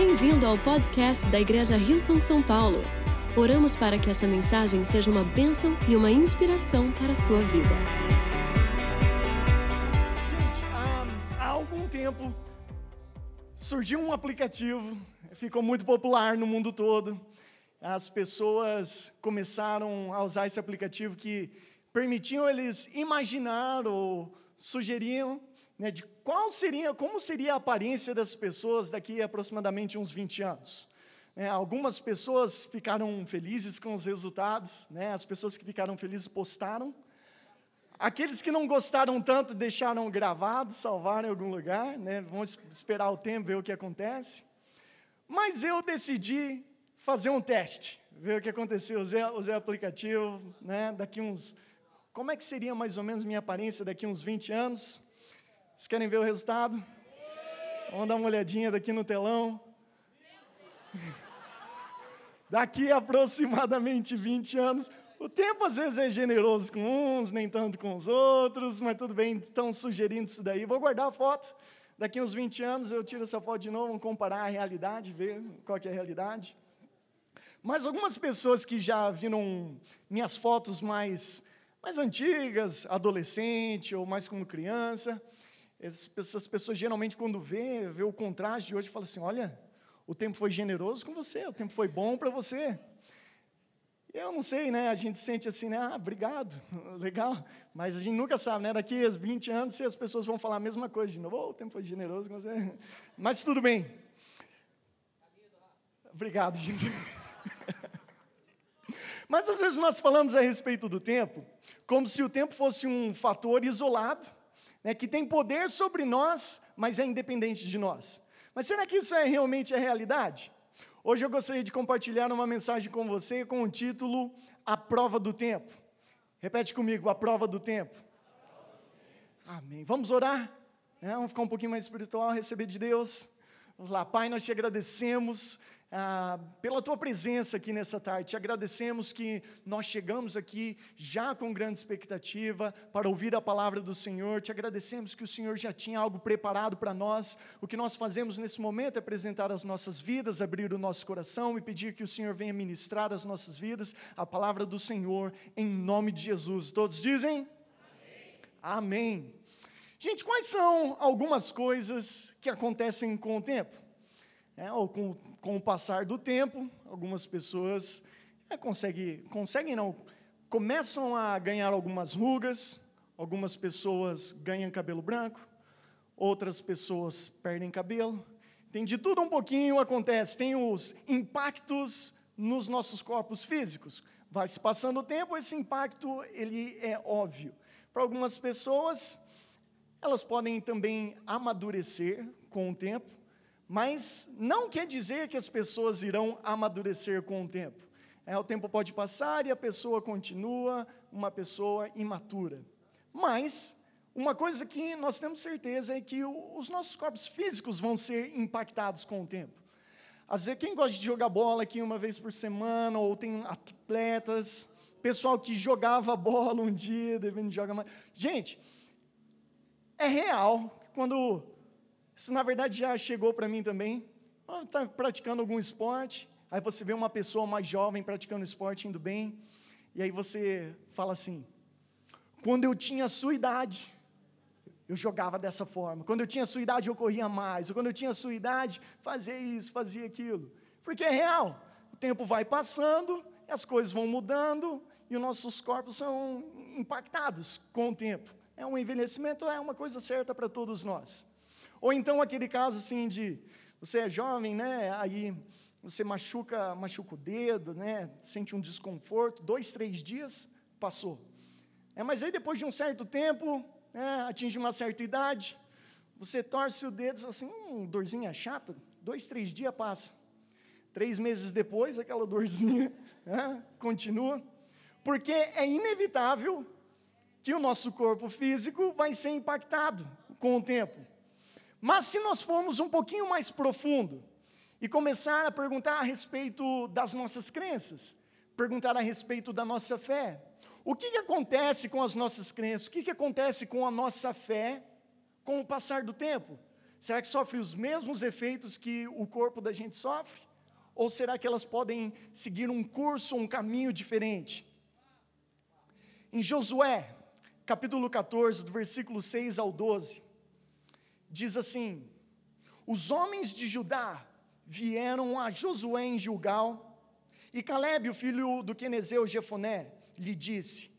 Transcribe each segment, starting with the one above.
Bem-vindo ao podcast da Igreja Rio São São Paulo. Oramos para que essa mensagem seja uma bênção e uma inspiração para a sua vida. Gente, há, há algum tempo surgiu um aplicativo, ficou muito popular no mundo todo. As pessoas começaram a usar esse aplicativo que permitiam eles imaginar ou sugeriam né, de qual seria, como seria a aparência das pessoas daqui a aproximadamente uns 20 anos. É, algumas pessoas ficaram felizes com os resultados, né, as pessoas que ficaram felizes postaram. Aqueles que não gostaram tanto deixaram gravado, salvaram em algum lugar, né, vamos esperar o tempo, ver o que acontece. Mas eu decidi fazer um teste, ver o que aconteceu. Usei, usei o aplicativo, né, daqui uns. Como é que seria mais ou menos minha aparência daqui uns 20 anos? Vocês querem ver o resultado? Vamos dar uma olhadinha daqui no telão. Daqui aproximadamente 20 anos, o tempo às vezes é generoso com uns, nem tanto com os outros, mas tudo bem, estão sugerindo isso daí. Vou guardar a foto. Daqui uns 20 anos eu tiro essa foto de novo, vamos comparar a realidade, ver qual é a realidade. Mas algumas pessoas que já viram minhas fotos mais, mais antigas, adolescente ou mais como criança, essas pessoas geralmente, quando vê, vê o contraste de hoje, falam assim: olha, o tempo foi generoso com você, o tempo foi bom para você. Eu não sei, né? A gente sente assim, né? Ah, obrigado, legal. Mas a gente nunca sabe, né? Daqui a 20 anos, se as pessoas vão falar a mesma coisa de novo, oh, o tempo foi generoso com você. Mas tudo bem. Obrigado, gente. Mas às vezes nós falamos a respeito do tempo como se o tempo fosse um fator isolado né, que tem poder sobre nós, mas é independente de nós. Mas será que isso é realmente a realidade? Hoje eu gostaria de compartilhar uma mensagem com você com o título A Prova do Tempo. Repete comigo, A Prova do Tempo. Amém. Vamos orar? É, vamos ficar um pouquinho mais espiritual, receber de Deus. Vamos lá, Pai, nós te agradecemos ah, pela tua presença aqui nessa tarde. Te agradecemos que nós chegamos aqui já com grande expectativa para ouvir a palavra do Senhor. Te agradecemos que o Senhor já tinha algo preparado para nós. O que nós fazemos nesse momento é apresentar as nossas vidas, abrir o nosso coração e pedir que o Senhor venha ministrar as nossas vidas, a palavra do Senhor, em nome de Jesus. Todos dizem? Amém. Amém. Gente, quais são algumas coisas que acontecem com o tempo? É, ou com com o passar do tempo, algumas pessoas é, conseguem, conseguem não, começam a ganhar algumas rugas, algumas pessoas ganham cabelo branco, outras pessoas perdem cabelo. Tem de tudo um pouquinho acontece, tem os impactos nos nossos corpos físicos. Vai se passando o tempo, esse impacto ele é óbvio. Para algumas pessoas, elas podem também amadurecer com o tempo, mas não quer dizer que as pessoas irão amadurecer com o tempo. É, o tempo pode passar e a pessoa continua uma pessoa imatura. Mas, uma coisa que nós temos certeza é que o, os nossos corpos físicos vão ser impactados com o tempo. Às vezes, quem gosta de jogar bola aqui uma vez por semana, ou tem atletas, pessoal que jogava bola um dia, devendo jogar mais. Gente, é real que quando isso, na verdade, já chegou para mim também. Está praticando algum esporte, aí você vê uma pessoa mais jovem praticando esporte, indo bem, e aí você fala assim: quando eu tinha a sua idade, eu jogava dessa forma. Quando eu tinha a sua idade, eu corria mais. Quando eu tinha a sua idade, fazia isso, fazia aquilo. Porque é real. O tempo vai passando, as coisas vão mudando e os nossos corpos são impactados com o tempo. É um envelhecimento, é uma coisa certa para todos nós. Ou então aquele caso assim de você é jovem, né? Aí você machuca, machuca o dedo, né? Sente um desconforto, dois, três dias, passou. É, mas aí depois de um certo tempo, né, atinge uma certa idade, você torce o dedo, assim, hum, dorzinha chata, dois, três dias passa. Três meses depois, aquela dorzinha né, continua, porque é inevitável que o nosso corpo físico vai ser impactado com o tempo. Mas se nós formos um pouquinho mais profundo e começar a perguntar a respeito das nossas crenças, perguntar a respeito da nossa fé, o que, que acontece com as nossas crenças? O que, que acontece com a nossa fé com o passar do tempo? Será que sofre os mesmos efeitos que o corpo da gente sofre? Ou será que elas podem seguir um curso, um caminho diferente? Em Josué, capítulo 14, do versículo 6 ao 12, diz assim: Os homens de Judá vieram a Josué em Gilgal, e Caleb, o filho do Quenezeu Jefoné, lhe disse: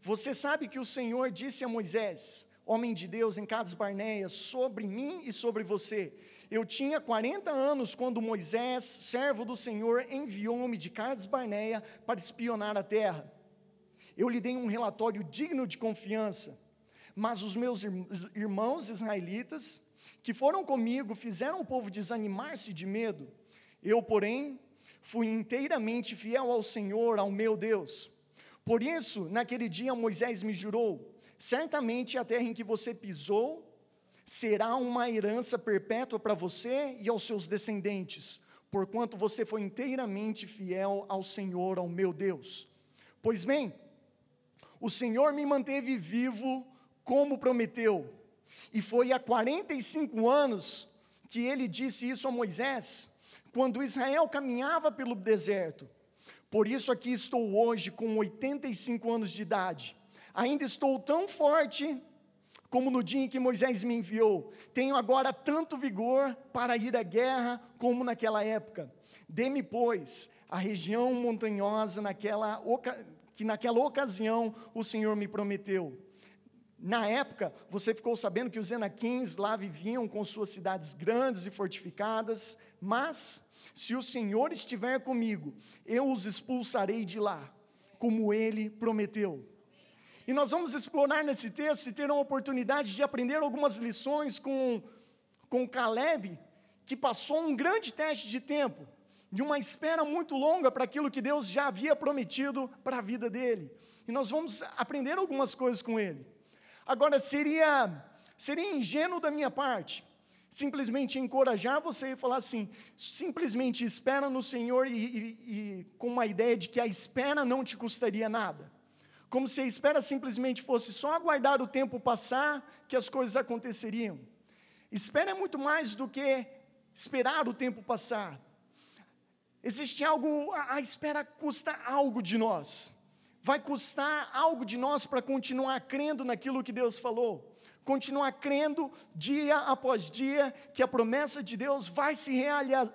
Você sabe que o Senhor disse a Moisés: homem de Deus em Cades Barneia, sobre mim e sobre você. Eu tinha 40 anos quando Moisés, servo do Senhor, enviou-me de Cades Barneia para espionar a terra. Eu lhe dei um relatório digno de confiança, mas os meus irmãos israelitas, que foram comigo, fizeram o povo desanimar-se de medo. Eu, porém, fui inteiramente fiel ao Senhor, ao meu Deus. Por isso, naquele dia, Moisés me jurou: Certamente a terra em que você pisou será uma herança perpétua para você e aos seus descendentes, porquanto você foi inteiramente fiel ao Senhor, ao meu Deus. Pois bem, o Senhor me manteve vivo como prometeu, e foi há 45 anos que ele disse isso a Moisés, quando Israel caminhava pelo deserto. Por isso aqui estou hoje com 85 anos de idade Ainda estou tão forte como no dia em que Moisés me enviou. Tenho agora tanto vigor para ir à guerra como naquela época. Dê-me, pois, a região montanhosa naquela, que naquela ocasião o Senhor me prometeu. Na época, você ficou sabendo que os Enaquins lá viviam com suas cidades grandes e fortificadas, mas se o Senhor estiver comigo, eu os expulsarei de lá, como ele prometeu. E nós vamos explorar nesse texto e ter uma oportunidade de aprender algumas lições com, com Caleb, que passou um grande teste de tempo, de uma espera muito longa para aquilo que Deus já havia prometido para a vida dele. E nós vamos aprender algumas coisas com ele. Agora, seria, seria ingênuo da minha parte simplesmente encorajar você e falar assim: simplesmente espera no Senhor e, e, e com uma ideia de que a espera não te custaria nada como se a espera simplesmente fosse só aguardar o tempo passar que as coisas aconteceriam. Espera é muito mais do que esperar o tempo passar. Existe algo, a espera custa algo de nós. Vai custar algo de nós para continuar crendo naquilo que Deus falou. Continuar crendo dia após dia que a promessa de Deus vai se,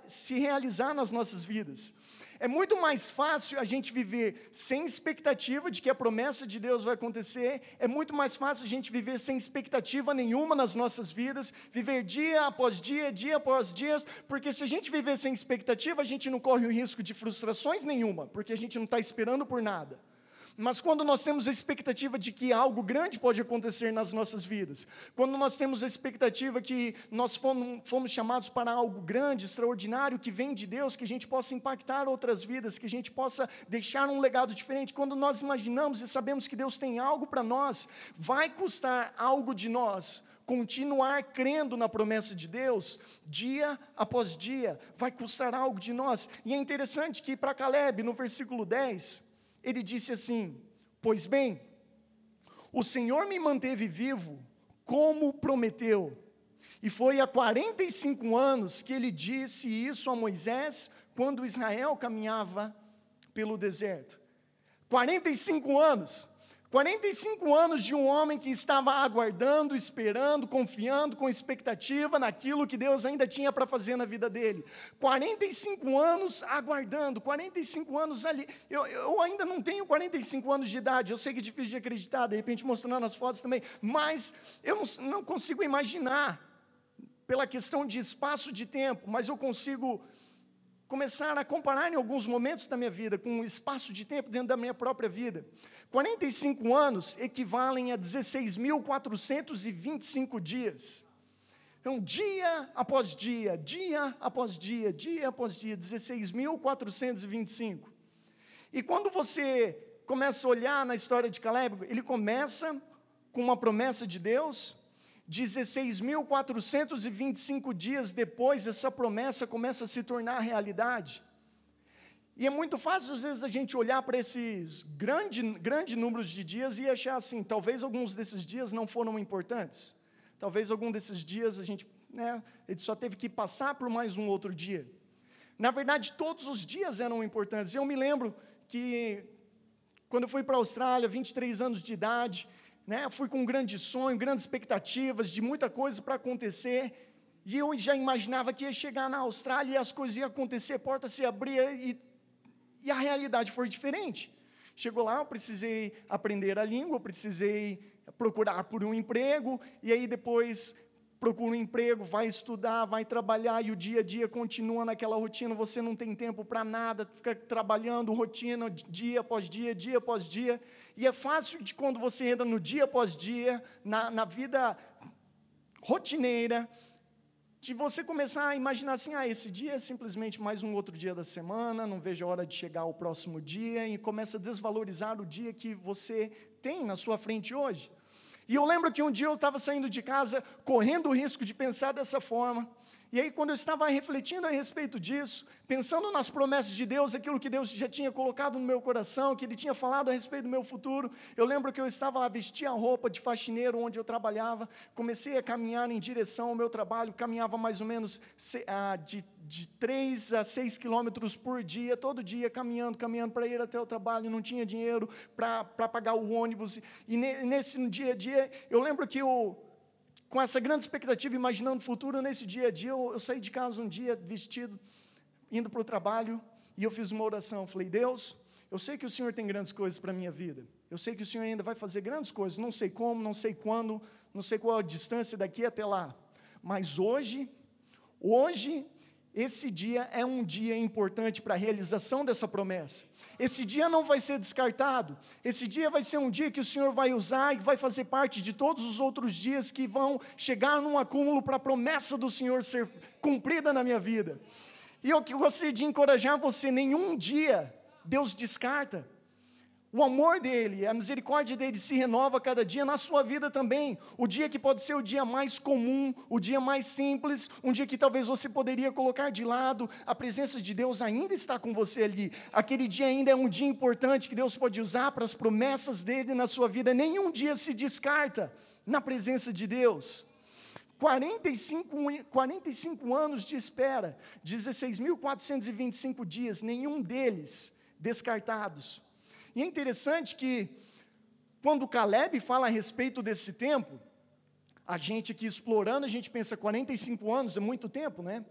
se realizar nas nossas vidas. É muito mais fácil a gente viver sem expectativa de que a promessa de Deus vai acontecer, é muito mais fácil a gente viver sem expectativa nenhuma nas nossas vidas, viver dia após dia, dia após dia, porque se a gente viver sem expectativa, a gente não corre o risco de frustrações nenhuma, porque a gente não está esperando por nada. Mas quando nós temos a expectativa de que algo grande pode acontecer nas nossas vidas, quando nós temos a expectativa que nós fomos, fomos, chamados para algo grande, extraordinário, que vem de Deus, que a gente possa impactar outras vidas, que a gente possa deixar um legado diferente, quando nós imaginamos e sabemos que Deus tem algo para nós, vai custar algo de nós continuar crendo na promessa de Deus, dia após dia, vai custar algo de nós. E é interessante que para Caleb, no versículo 10, ele disse assim: Pois bem, o Senhor me manteve vivo como prometeu. E foi há 45 anos que ele disse isso a Moisés, quando Israel caminhava pelo deserto. 45 anos. 45 anos de um homem que estava aguardando, esperando, confiando, com expectativa naquilo que Deus ainda tinha para fazer na vida dele. 45 anos aguardando, 45 anos ali. Eu, eu ainda não tenho 45 anos de idade, eu sei que é difícil de acreditar, de repente mostrando as fotos também, mas eu não, não consigo imaginar, pela questão de espaço de tempo, mas eu consigo começar a comparar em alguns momentos da minha vida, com um espaço de tempo dentro da minha própria vida. 45 anos equivalem a 16.425 dias. Então, dia após dia, dia após dia, dia após dia, 16.425. E quando você começa a olhar na história de Caleb, ele começa com uma promessa de Deus, 16.425 dias depois, essa promessa começa a se tornar realidade. E é muito fácil, às vezes, a gente olhar para esses grandes grande números de dias e achar assim: talvez alguns desses dias não foram importantes. Talvez algum desses dias a gente né? Ele só teve que passar por mais um outro dia. Na verdade, todos os dias eram importantes. Eu me lembro que quando eu fui para a Austrália, 23 anos de idade, né, fui com um grande sonho, grandes expectativas de muita coisa para acontecer, e eu já imaginava que ia chegar na Austrália e as coisas iam acontecer, porta se abria e, e a realidade foi diferente. Chegou lá, eu precisei aprender a língua, eu precisei procurar por um emprego, e aí depois procura um emprego, vai estudar, vai trabalhar e o dia a dia continua naquela rotina, você não tem tempo para nada, fica trabalhando rotina dia após dia, dia após dia, e é fácil de quando você entra no dia após dia, na, na vida rotineira, de você começar a imaginar assim, ah, esse dia é simplesmente mais um outro dia da semana, não vejo a hora de chegar ao próximo dia, e começa a desvalorizar o dia que você tem na sua frente hoje. E eu lembro que um dia eu estava saindo de casa, correndo o risco de pensar dessa forma. E aí, quando eu estava refletindo a respeito disso, pensando nas promessas de Deus, aquilo que Deus já tinha colocado no meu coração, que Ele tinha falado a respeito do meu futuro, eu lembro que eu estava a vestir a roupa de faxineiro onde eu trabalhava, comecei a caminhar em direção ao meu trabalho, caminhava mais ou menos de, de 3 a 6 quilômetros por dia, todo dia caminhando, caminhando para ir até o trabalho, não tinha dinheiro para pagar o ônibus, e nesse dia a dia, eu lembro que eu com essa grande expectativa, imaginando o futuro, nesse dia a dia, eu, eu saí de casa um dia vestido, indo para o trabalho, e eu fiz uma oração. Eu falei, Deus, eu sei que o Senhor tem grandes coisas para a minha vida. Eu sei que o Senhor ainda vai fazer grandes coisas. Não sei como, não sei quando, não sei qual a distância daqui até lá. Mas hoje, hoje, esse dia é um dia importante para a realização dessa promessa. Esse dia não vai ser descartado. Esse dia vai ser um dia que o Senhor vai usar e vai fazer parte de todos os outros dias que vão chegar num acúmulo para a promessa do Senhor ser cumprida na minha vida. E eu gostaria de encorajar você: nenhum dia Deus descarta. O amor dele, a misericórdia dele se renova cada dia na sua vida também. O dia que pode ser o dia mais comum, o dia mais simples, um dia que talvez você poderia colocar de lado, a presença de Deus ainda está com você ali. Aquele dia ainda é um dia importante que Deus pode usar para as promessas dele na sua vida. Nenhum dia se descarta na presença de Deus. 45, 45 anos de espera, 16.425 dias, nenhum deles descartados. E é interessante que, quando Caleb fala a respeito desse tempo, a gente aqui explorando, a gente pensa 45 anos é muito tempo, né?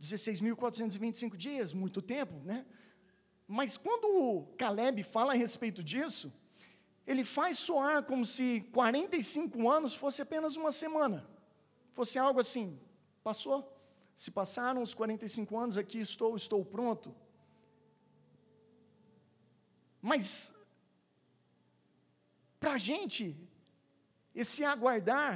16.425 dias, muito tempo, né? Mas quando Caleb fala a respeito disso, ele faz soar como se 45 anos fosse apenas uma semana. Fosse algo assim, passou, se passaram os 45 anos, aqui estou, estou pronto. Mas, para a gente, esse aguardar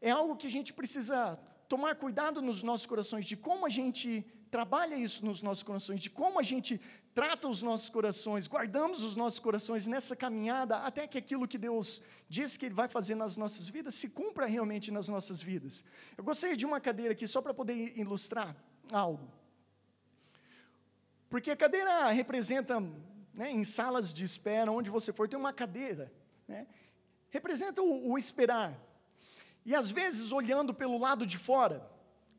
é algo que a gente precisa tomar cuidado nos nossos corações, de como a gente trabalha isso nos nossos corações, de como a gente trata os nossos corações, guardamos os nossos corações nessa caminhada até que aquilo que Deus diz que Ele vai fazer nas nossas vidas se cumpra realmente nas nossas vidas. Eu gostaria de uma cadeira aqui só para poder ilustrar algo. Porque a cadeira representa né, em salas de espera, onde você for, tem uma cadeira. Né, representa o, o esperar. E às vezes, olhando pelo lado de fora,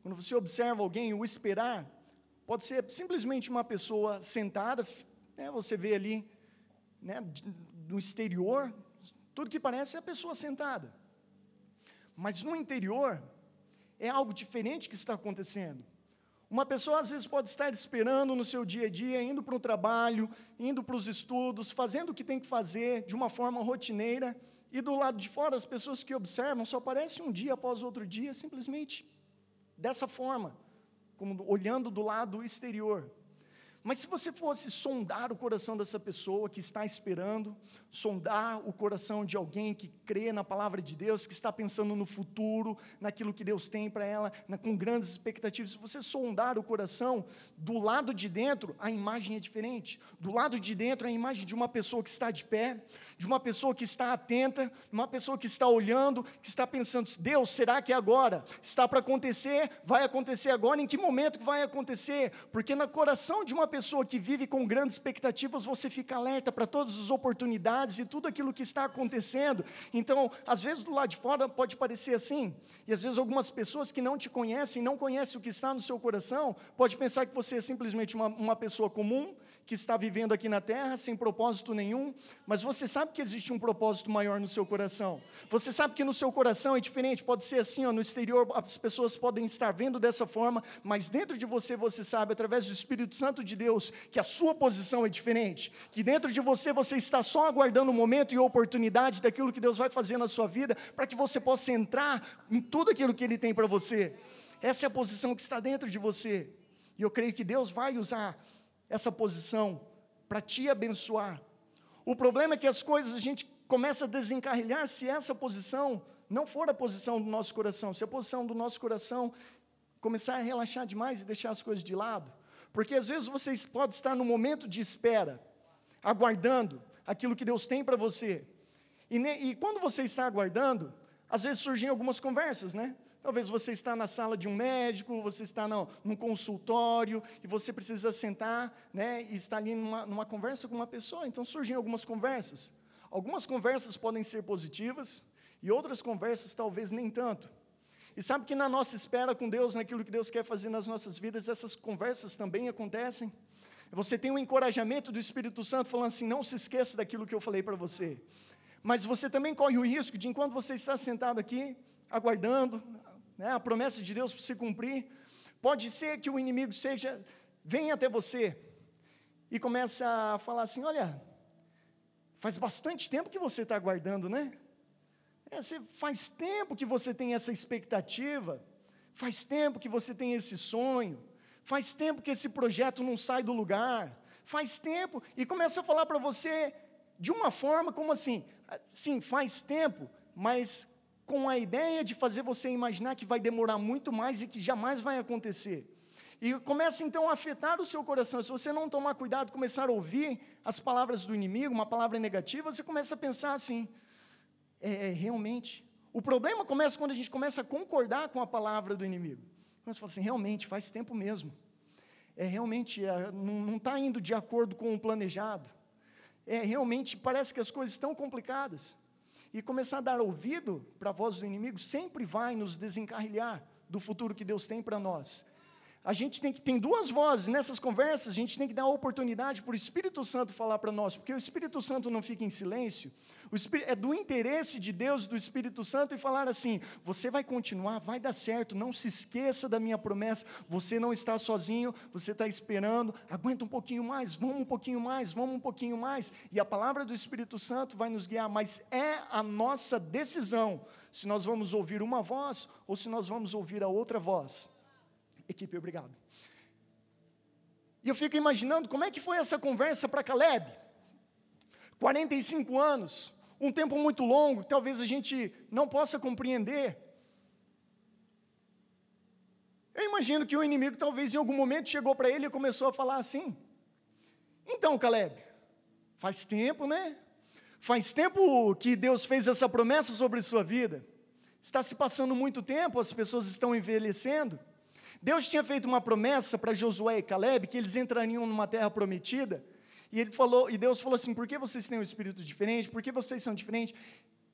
quando você observa alguém, o esperar, pode ser simplesmente uma pessoa sentada, né, você vê ali, né, no exterior, tudo que parece é a pessoa sentada. Mas no interior, é algo diferente que está acontecendo. Uma pessoa às vezes pode estar esperando no seu dia a dia, indo para o trabalho, indo para os estudos, fazendo o que tem que fazer de uma forma rotineira, e do lado de fora as pessoas que observam só aparecem um dia após outro dia, simplesmente dessa forma, como olhando do lado exterior. Mas se você fosse sondar o coração dessa pessoa que está esperando, sondar o coração de alguém que crê na palavra de Deus, que está pensando no futuro, naquilo que Deus tem para ela, na, com grandes expectativas, se você sondar o coração, do lado de dentro a imagem é diferente. Do lado de dentro a imagem de uma pessoa que está de pé, de uma pessoa que está atenta, uma pessoa que está olhando, que está pensando: Deus, será que é agora? Está para acontecer? Vai acontecer agora? Em que momento vai acontecer? Porque no coração de uma pessoa pessoa que vive com grandes expectativas, você fica alerta para todas as oportunidades e tudo aquilo que está acontecendo. Então, às vezes do lado de fora pode parecer assim, e às vezes algumas pessoas que não te conhecem, não conhecem o que está no seu coração, pode pensar que você é simplesmente uma, uma pessoa comum, que está vivendo aqui na terra sem propósito nenhum, mas você sabe que existe um propósito maior no seu coração. Você sabe que no seu coração é diferente, pode ser assim, ó, no exterior as pessoas podem estar vendo dessa forma, mas dentro de você você sabe através do Espírito Santo de Deus que a sua posição é diferente, que dentro de você você está só aguardando o momento e a oportunidade daquilo que Deus vai fazer na sua vida para que você possa entrar em tudo aquilo que ele tem para você. Essa é a posição que está dentro de você. E eu creio que Deus vai usar essa posição para te abençoar. O problema é que as coisas a gente começa a desencarrilhar se essa posição não for a posição do nosso coração, se a posição do nosso coração começar a relaxar demais e deixar as coisas de lado. Porque às vezes vocês podem estar no momento de espera, aguardando aquilo que Deus tem para você. E, e quando você está aguardando, às vezes surgem algumas conversas, né? Talvez você está na sala de um médico, você está no, num consultório e você precisa sentar né, e está ali numa, numa conversa com uma pessoa. Então surgem algumas conversas. Algumas conversas podem ser positivas e outras conversas talvez nem tanto. E sabe que na nossa espera com Deus, naquilo que Deus quer fazer nas nossas vidas, essas conversas também acontecem. Você tem um encorajamento do Espírito Santo falando assim: não se esqueça daquilo que eu falei para você. Mas você também corre o risco de, enquanto você está sentado aqui, aguardando, né, a promessa de Deus para se cumprir, pode ser que o inimigo seja, venha até você e comece a falar assim: olha, faz bastante tempo que você está aguardando, né? É, faz tempo que você tem essa expectativa, faz tempo que você tem esse sonho, faz tempo que esse projeto não sai do lugar, faz tempo, e começa a falar para você de uma forma como assim: sim, faz tempo, mas com a ideia de fazer você imaginar que vai demorar muito mais e que jamais vai acontecer. E começa então a afetar o seu coração. Se você não tomar cuidado, começar a ouvir as palavras do inimigo, uma palavra negativa, você começa a pensar assim: é, é realmente. O problema começa quando a gente começa a concordar com a palavra do inimigo. Você fala assim: realmente, faz tempo mesmo. É realmente, é, não está indo de acordo com o planejado. É realmente, parece que as coisas estão complicadas e começar a dar ouvido para a voz do inimigo sempre vai nos desencarrilhar do futuro que Deus tem para nós. A gente tem que tem duas vozes nessas conversas, a gente tem que dar a oportunidade para o Espírito Santo falar para nós, porque o Espírito Santo não fica em silêncio, é do interesse de Deus, do Espírito Santo, e falar assim: você vai continuar, vai dar certo, não se esqueça da minha promessa, você não está sozinho, você está esperando, aguenta um pouquinho mais, vamos um pouquinho mais, vamos um pouquinho mais, e a palavra do Espírito Santo vai nos guiar, mas é a nossa decisão se nós vamos ouvir uma voz ou se nós vamos ouvir a outra voz. Equipe, obrigado. E eu fico imaginando como é que foi essa conversa para Caleb. 45 anos, um tempo muito longo, talvez a gente não possa compreender. Eu imagino que o inimigo, talvez em algum momento, chegou para ele e começou a falar assim: Então, Caleb, faz tempo, né? Faz tempo que Deus fez essa promessa sobre sua vida. Está se passando muito tempo, as pessoas estão envelhecendo. Deus tinha feito uma promessa para Josué e Caleb que eles entrariam numa terra prometida. E ele falou, e Deus falou assim: "Por que vocês têm um espírito diferente? Por que vocês são diferentes?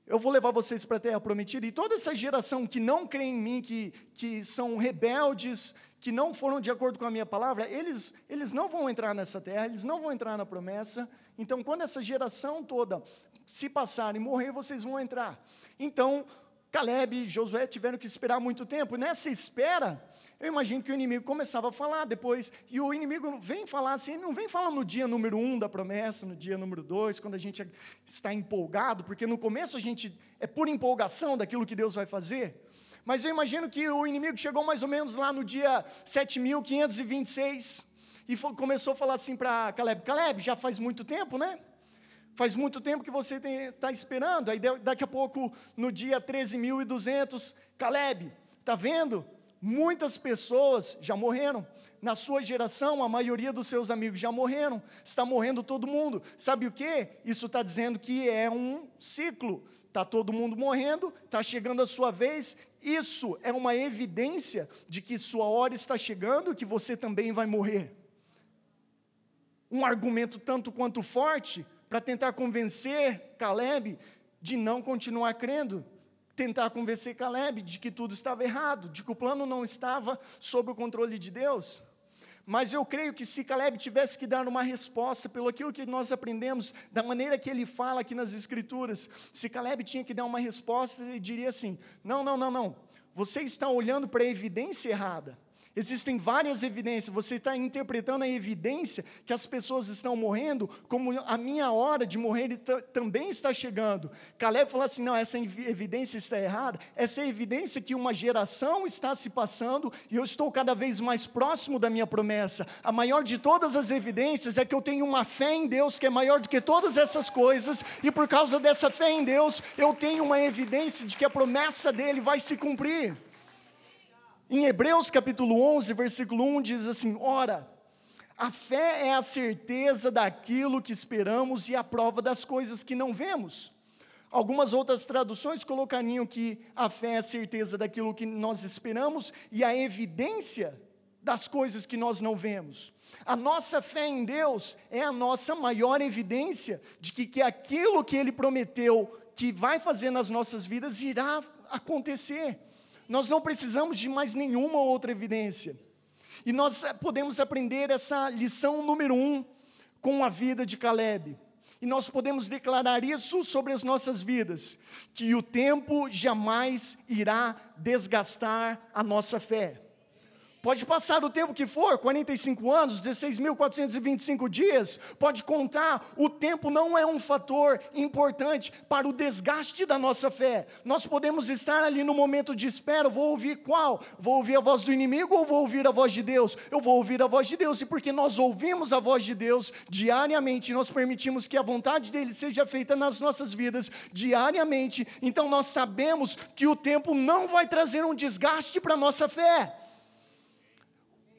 Eu vou levar vocês para a terra prometida". E toda essa geração que não crê em mim, que que são rebeldes, que não foram de acordo com a minha palavra, eles eles não vão entrar nessa terra, eles não vão entrar na promessa. Então, quando essa geração toda se passar e morrer, vocês vão entrar. Então, Caleb e Josué tiveram que esperar muito tempo. Nessa espera, eu imagino que o inimigo começava a falar depois, e o inimigo vem falar assim, não vem falar no dia número um da promessa, no dia número dois, quando a gente está empolgado, porque no começo a gente é por empolgação daquilo que Deus vai fazer. Mas eu imagino que o inimigo chegou mais ou menos lá no dia 7526 e começou a falar assim para Caleb: Caleb, já faz muito tempo, né? Faz muito tempo que você está esperando. Aí daqui a pouco, no dia 13.200, Caleb, está vendo? Muitas pessoas já morreram. Na sua geração, a maioria dos seus amigos já morreram. Está morrendo todo mundo. Sabe o que? Isso está dizendo que é um ciclo. Está todo mundo morrendo, está chegando a sua vez. Isso é uma evidência de que sua hora está chegando e que você também vai morrer. um argumento tanto quanto forte para tentar convencer Caleb de não continuar crendo, tentar convencer Caleb de que tudo estava errado, de que o plano não estava sob o controle de Deus. Mas eu creio que se Caleb tivesse que dar uma resposta pelo aquilo que nós aprendemos, da maneira que ele fala aqui nas Escrituras, se Caleb tinha que dar uma resposta, ele diria assim: não, não, não, não, você está olhando para a evidência errada. Existem várias evidências, você está interpretando a evidência que as pessoas estão morrendo, como a minha hora de morrer também está chegando. Caleb falou assim: não, essa evidência está errada, essa é evidência que uma geração está se passando e eu estou cada vez mais próximo da minha promessa. A maior de todas as evidências é que eu tenho uma fé em Deus que é maior do que todas essas coisas, e por causa dessa fé em Deus, eu tenho uma evidência de que a promessa dele vai se cumprir. Em Hebreus capítulo 11, versículo 1 diz assim: Ora, a fé é a certeza daquilo que esperamos e a prova das coisas que não vemos. Algumas outras traduções colocariam que a fé é a certeza daquilo que nós esperamos e a evidência das coisas que nós não vemos. A nossa fé em Deus é a nossa maior evidência de que, que aquilo que Ele prometeu que vai fazer nas nossas vidas irá acontecer. Nós não precisamos de mais nenhuma outra evidência. E nós eh, podemos aprender essa lição número um com a vida de Caleb. E nós podemos declarar isso sobre as nossas vidas: que o tempo jamais irá desgastar a nossa fé. Pode passar o tempo que for, 45 anos, 16.425 dias, pode contar, o tempo não é um fator importante para o desgaste da nossa fé. Nós podemos estar ali no momento de espera, vou ouvir qual? Vou ouvir a voz do inimigo ou vou ouvir a voz de Deus? Eu vou ouvir a voz de Deus, e porque nós ouvimos a voz de Deus diariamente, nós permitimos que a vontade dele seja feita nas nossas vidas diariamente, então nós sabemos que o tempo não vai trazer um desgaste para a nossa fé.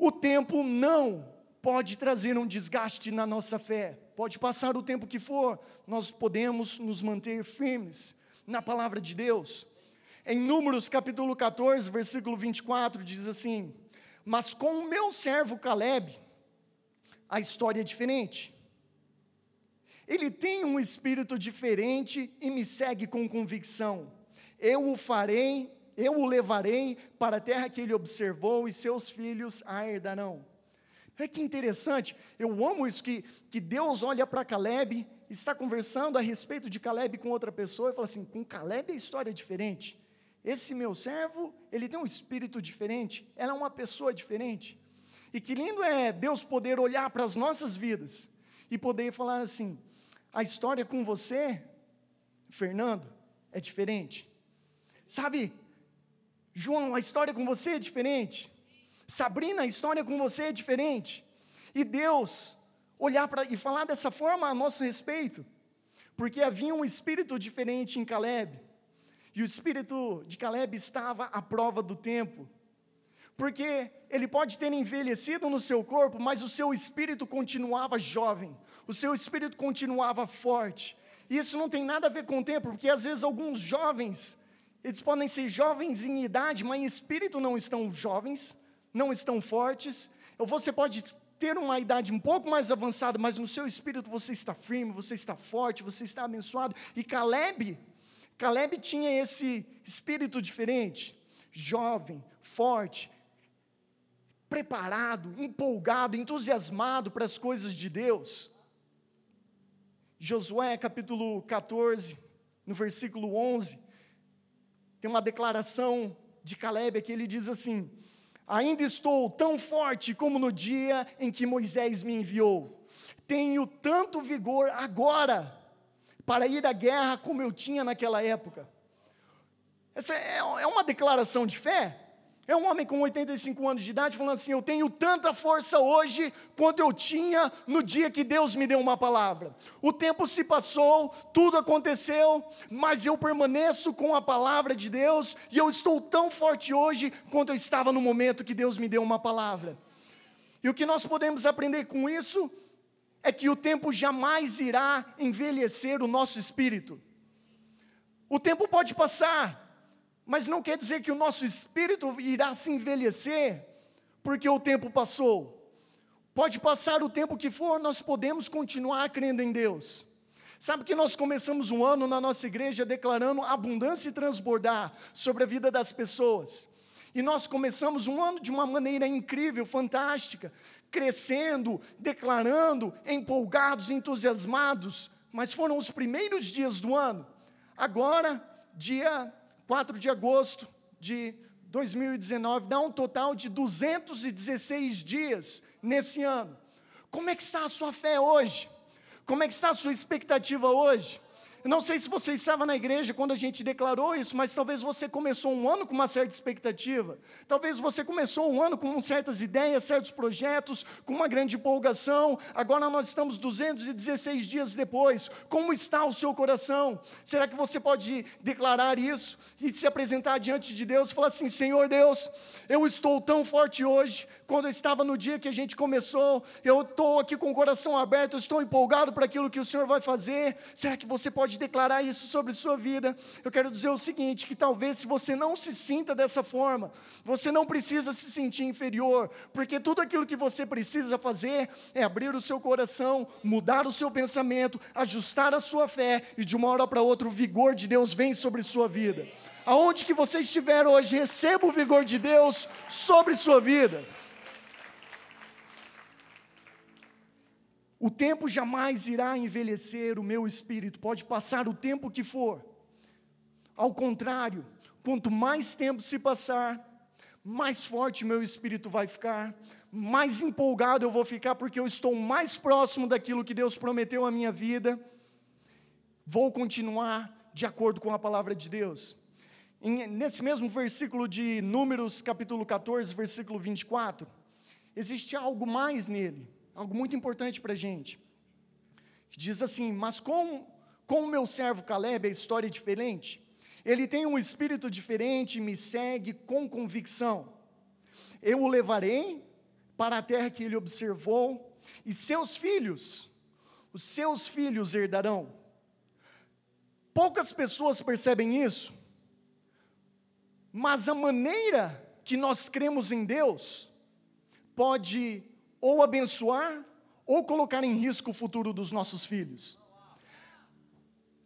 O tempo não pode trazer um desgaste na nossa fé. Pode passar o tempo que for, nós podemos nos manter firmes na palavra de Deus. Em Números capítulo 14, versículo 24, diz assim: Mas com o meu servo Caleb, a história é diferente. Ele tem um espírito diferente e me segue com convicção. Eu o farei eu o levarei para a terra que ele observou e seus filhos a herdarão. É que interessante, eu amo isso que, que Deus olha para Caleb, está conversando a respeito de Caleb com outra pessoa e fala assim: com Caleb a história é diferente. Esse meu servo, ele tem um espírito diferente, ela é uma pessoa diferente. E que lindo é Deus poder olhar para as nossas vidas e poder falar assim: a história com você, Fernando, é diferente. Sabe, João, a história com você é diferente. Sabrina, a história com você é diferente. E Deus olhar para e falar dessa forma a nosso respeito, porque havia um espírito diferente em Caleb. E o espírito de Caleb estava à prova do tempo. Porque ele pode ter envelhecido no seu corpo, mas o seu espírito continuava jovem, o seu espírito continuava forte. E isso não tem nada a ver com o tempo, porque às vezes alguns jovens eles podem ser jovens em idade, mas em espírito não estão jovens, não estão fortes. Ou você pode ter uma idade um pouco mais avançada, mas no seu espírito você está firme, você está forte, você está abençoado. E Caleb, Caleb tinha esse espírito diferente, jovem, forte, preparado, empolgado, entusiasmado para as coisas de Deus. Josué capítulo 14, no versículo 11, tem uma declaração de Caleb que ele diz assim: Ainda estou tão forte como no dia em que Moisés me enviou. Tenho tanto vigor agora para ir à guerra como eu tinha naquela época. Essa é, é uma declaração de fé? É um homem com 85 anos de idade falando assim: Eu tenho tanta força hoje quanto eu tinha no dia que Deus me deu uma palavra. O tempo se passou, tudo aconteceu, mas eu permaneço com a palavra de Deus e eu estou tão forte hoje quanto eu estava no momento que Deus me deu uma palavra. E o que nós podemos aprender com isso é que o tempo jamais irá envelhecer o nosso espírito. O tempo pode passar, mas não quer dizer que o nosso espírito irá se envelhecer, porque o tempo passou. Pode passar o tempo que for, nós podemos continuar crendo em Deus. Sabe que nós começamos um ano na nossa igreja declarando abundância e transbordar sobre a vida das pessoas. E nós começamos um ano de uma maneira incrível, fantástica, crescendo, declarando, empolgados, entusiasmados, mas foram os primeiros dias do ano. Agora, dia 4 de agosto de 2019, dá um total de 216 dias nesse ano. Como é que está a sua fé hoje? Como é que está a sua expectativa hoje? Eu não sei se você estava na igreja quando a gente declarou isso, mas talvez você começou um ano com uma certa expectativa. Talvez você começou um ano com certas ideias, certos projetos, com uma grande empolgação. Agora nós estamos 216 dias depois. Como está o seu coração? Será que você pode declarar isso e se apresentar diante de Deus e falar assim: Senhor Deus, eu estou tão forte hoje, quando eu estava no dia que a gente começou, eu estou aqui com o coração aberto, eu estou empolgado para aquilo que o Senhor vai fazer. Será que você pode declarar isso sobre sua vida? Eu quero dizer o seguinte: que talvez se você não se sinta dessa forma, você não precisa se sentir inferior, porque tudo aquilo que você precisa fazer é abrir o seu coração, mudar o seu pensamento, ajustar a sua fé, e de uma hora para outra o vigor de Deus vem sobre sua vida aonde que você estiver hoje, receba o vigor de Deus sobre sua vida. O tempo jamais irá envelhecer o meu espírito, pode passar o tempo que for. Ao contrário, quanto mais tempo se passar, mais forte meu espírito vai ficar, mais empolgado eu vou ficar, porque eu estou mais próximo daquilo que Deus prometeu à minha vida. Vou continuar de acordo com a palavra de Deus nesse mesmo versículo de Números, capítulo 14, versículo 24, existe algo mais nele, algo muito importante para a gente. Diz assim: Mas com, com o meu servo Caleb, a história é diferente. Ele tem um espírito diferente e me segue com convicção. Eu o levarei para a terra que ele observou, e seus filhos, os seus filhos herdarão. Poucas pessoas percebem isso, mas a maneira que nós cremos em Deus pode ou abençoar ou colocar em risco o futuro dos nossos filhos.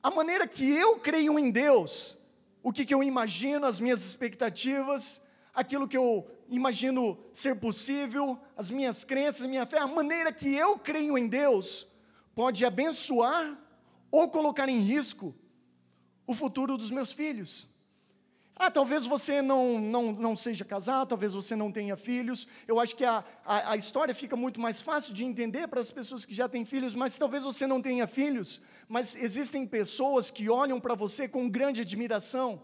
A maneira que eu creio em Deus, o que, que eu imagino, as minhas expectativas, aquilo que eu imagino ser possível, as minhas crenças, a minha fé, a maneira que eu creio em Deus pode abençoar ou colocar em risco o futuro dos meus filhos. Ah, talvez você não, não, não seja casado, talvez você não tenha filhos. Eu acho que a, a, a, história fica muito mais fácil de entender para as pessoas que já têm filhos, mas talvez você não tenha filhos. Mas existem pessoas que olham para você com grande admiração,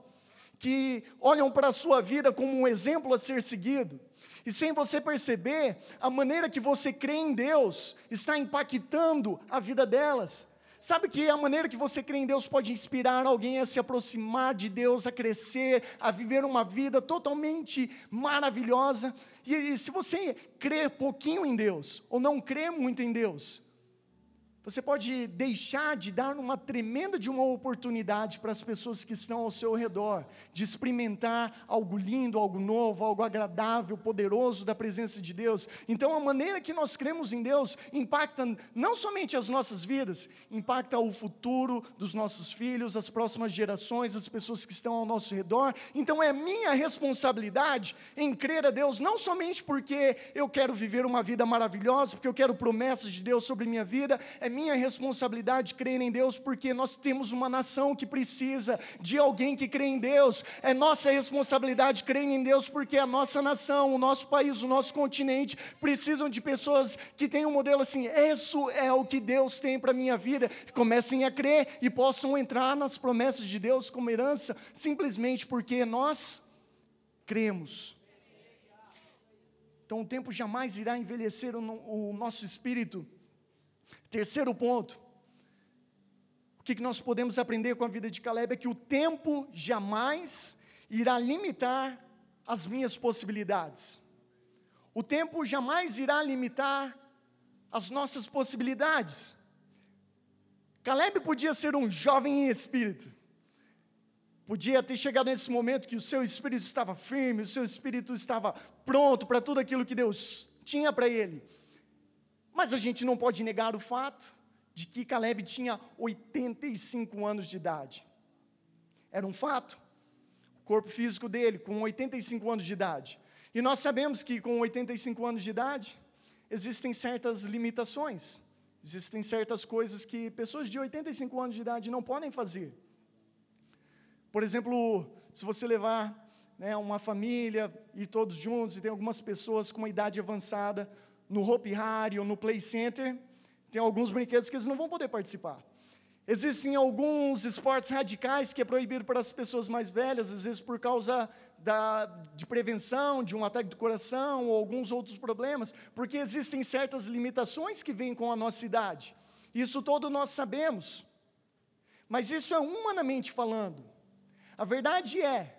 que olham para a sua vida como um exemplo a ser seguido. E sem você perceber, a maneira que você crê em Deus está impactando a vida delas. Sabe que a maneira que você crê em Deus pode inspirar alguém a se aproximar de Deus, a crescer, a viver uma vida totalmente maravilhosa. E, e se você crê pouquinho em Deus, ou não crê muito em Deus, você pode deixar de dar uma tremenda de uma oportunidade para as pessoas que estão ao seu redor, de experimentar algo lindo, algo novo, algo agradável, poderoso da presença de Deus. Então, a maneira que nós cremos em Deus impacta não somente as nossas vidas, impacta o futuro dos nossos filhos, as próximas gerações, as pessoas que estão ao nosso redor. Então, é minha responsabilidade em crer a Deus, não somente porque eu quero viver uma vida maravilhosa, porque eu quero promessas de Deus sobre minha vida, é minha responsabilidade crer em Deus, porque nós temos uma nação que precisa de alguém que crê em Deus. É nossa responsabilidade crer em Deus, porque a nossa nação, o nosso país, o nosso continente precisam de pessoas que tenham um modelo assim: isso é o que Deus tem para a minha vida. Comecem a crer e possam entrar nas promessas de Deus como herança, simplesmente porque nós cremos. Então o tempo jamais irá envelhecer o, o nosso espírito Terceiro ponto. O que nós podemos aprender com a vida de Caleb é que o tempo jamais irá limitar as minhas possibilidades. O tempo jamais irá limitar as nossas possibilidades. Caleb podia ser um jovem em espírito. Podia ter chegado nesse momento que o seu espírito estava firme, o seu espírito estava pronto para tudo aquilo que Deus tinha para ele. Mas a gente não pode negar o fato de que Caleb tinha 85 anos de idade. Era um fato. O corpo físico dele, com 85 anos de idade. E nós sabemos que com 85 anos de idade, existem certas limitações. Existem certas coisas que pessoas de 85 anos de idade não podem fazer. Por exemplo, se você levar né, uma família e todos juntos, e tem algumas pessoas com uma idade avançada no Hope Harry ou no Play Center, tem alguns brinquedos que eles não vão poder participar. Existem alguns esportes radicais que é proibido para as pessoas mais velhas, às vezes por causa da, de prevenção, de um ataque do coração ou alguns outros problemas, porque existem certas limitações que vêm com a nossa idade. Isso todo nós sabemos. Mas isso é humanamente falando. A verdade é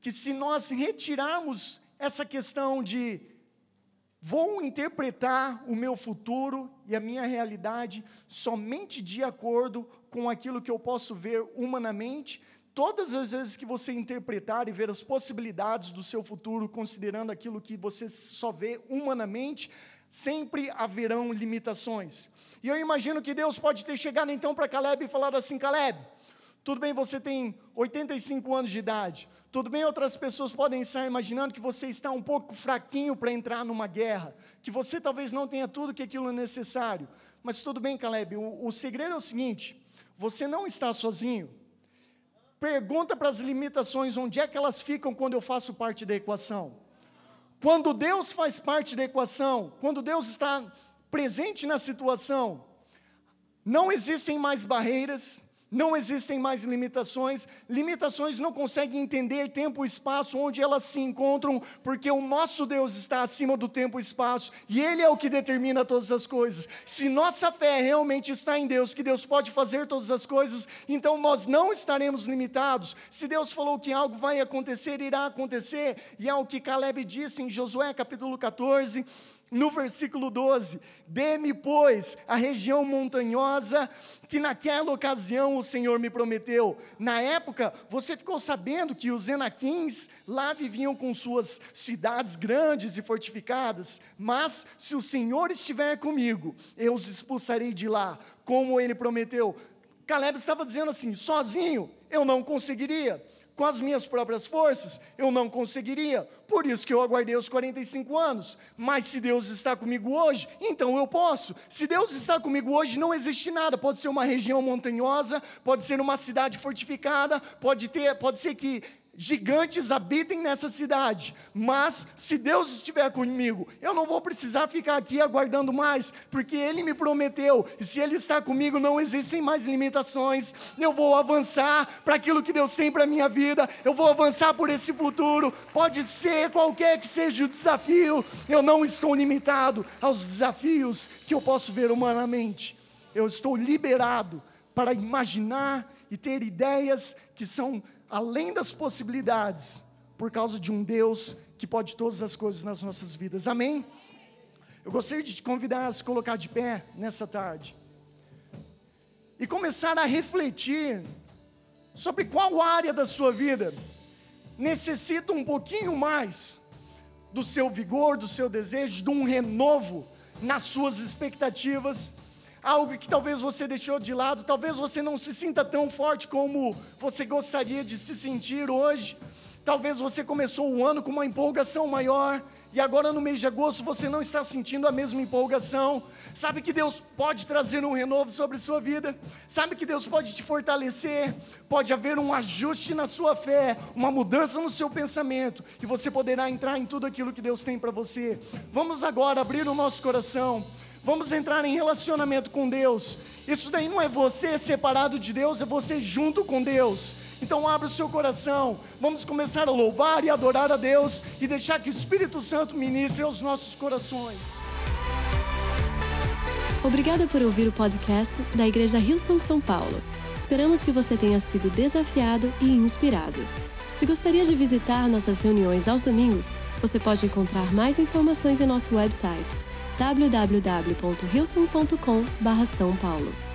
que se nós retirarmos essa questão de Vou interpretar o meu futuro e a minha realidade somente de acordo com aquilo que eu posso ver humanamente. Todas as vezes que você interpretar e ver as possibilidades do seu futuro, considerando aquilo que você só vê humanamente, sempre haverão limitações. E eu imagino que Deus pode ter chegado então para Caleb e falado assim: Caleb, tudo bem, você tem 85 anos de idade, tudo bem, outras pessoas podem estar imaginando que você está um pouco fraquinho para entrar numa guerra, que você talvez não tenha tudo que aquilo é necessário. Mas tudo bem, Caleb, o, o segredo é o seguinte: você não está sozinho. Pergunta para as limitações onde é que elas ficam quando eu faço parte da equação. Quando Deus faz parte da equação, quando Deus está presente na situação, não existem mais barreiras, não existem mais limitações, limitações não conseguem entender tempo e espaço onde elas se encontram, porque o nosso Deus está acima do tempo e espaço, e Ele é o que determina todas as coisas. Se nossa fé realmente está em Deus, que Deus pode fazer todas as coisas, então nós não estaremos limitados. Se Deus falou que algo vai acontecer, irá acontecer, e é o que Caleb disse em Josué capítulo 14 no versículo 12: Dê-me, pois, a região montanhosa que naquela ocasião o Senhor me prometeu. Na época, você ficou sabendo que os Enaquins lá viviam com suas cidades grandes e fortificadas, mas se o Senhor estiver comigo, eu os expulsarei de lá, como ele prometeu. Caleb estava dizendo assim: sozinho eu não conseguiria com as minhas próprias forças, eu não conseguiria. Por isso que eu aguardei os 45 anos. Mas se Deus está comigo hoje, então eu posso. Se Deus está comigo hoje, não existe nada. Pode ser uma região montanhosa, pode ser uma cidade fortificada, pode ter, pode ser que gigantes habitem nessa cidade, mas se Deus estiver comigo, eu não vou precisar ficar aqui aguardando mais, porque Ele me prometeu, e se Ele está comigo, não existem mais limitações. Eu vou avançar para aquilo que Deus tem para a minha vida, eu vou avançar por esse futuro, pode ser qualquer que seja o desafio, eu não estou limitado aos desafios que eu posso ver humanamente, eu estou liberado para imaginar e ter ideias que são além das possibilidades, por causa de um Deus que pode todas as coisas nas nossas vidas. Amém? Eu gostaria de te convidar a se colocar de pé nessa tarde e começar a refletir sobre qual área da sua vida necessita um pouquinho mais do seu vigor, do seu desejo, de um renovo nas suas expectativas algo que talvez você deixou de lado, talvez você não se sinta tão forte como você gostaria de se sentir hoje. Talvez você começou o ano com uma empolgação maior e agora no mês de agosto você não está sentindo a mesma empolgação. Sabe que Deus pode trazer um renovo sobre sua vida. Sabe que Deus pode te fortalecer. Pode haver um ajuste na sua fé, uma mudança no seu pensamento e você poderá entrar em tudo aquilo que Deus tem para você. Vamos agora abrir o nosso coração. Vamos entrar em relacionamento com Deus. Isso daí não é você separado de Deus, é você junto com Deus. Então abra o seu coração. Vamos começar a louvar e adorar a Deus e deixar que o Espírito Santo ministre aos nossos corações. Obrigada por ouvir o podcast da Igreja Rio São São Paulo. Esperamos que você tenha sido desafiado e inspirado. Se gostaria de visitar nossas reuniões aos domingos, você pode encontrar mais informações em nosso website www.rilson.com/são paulo.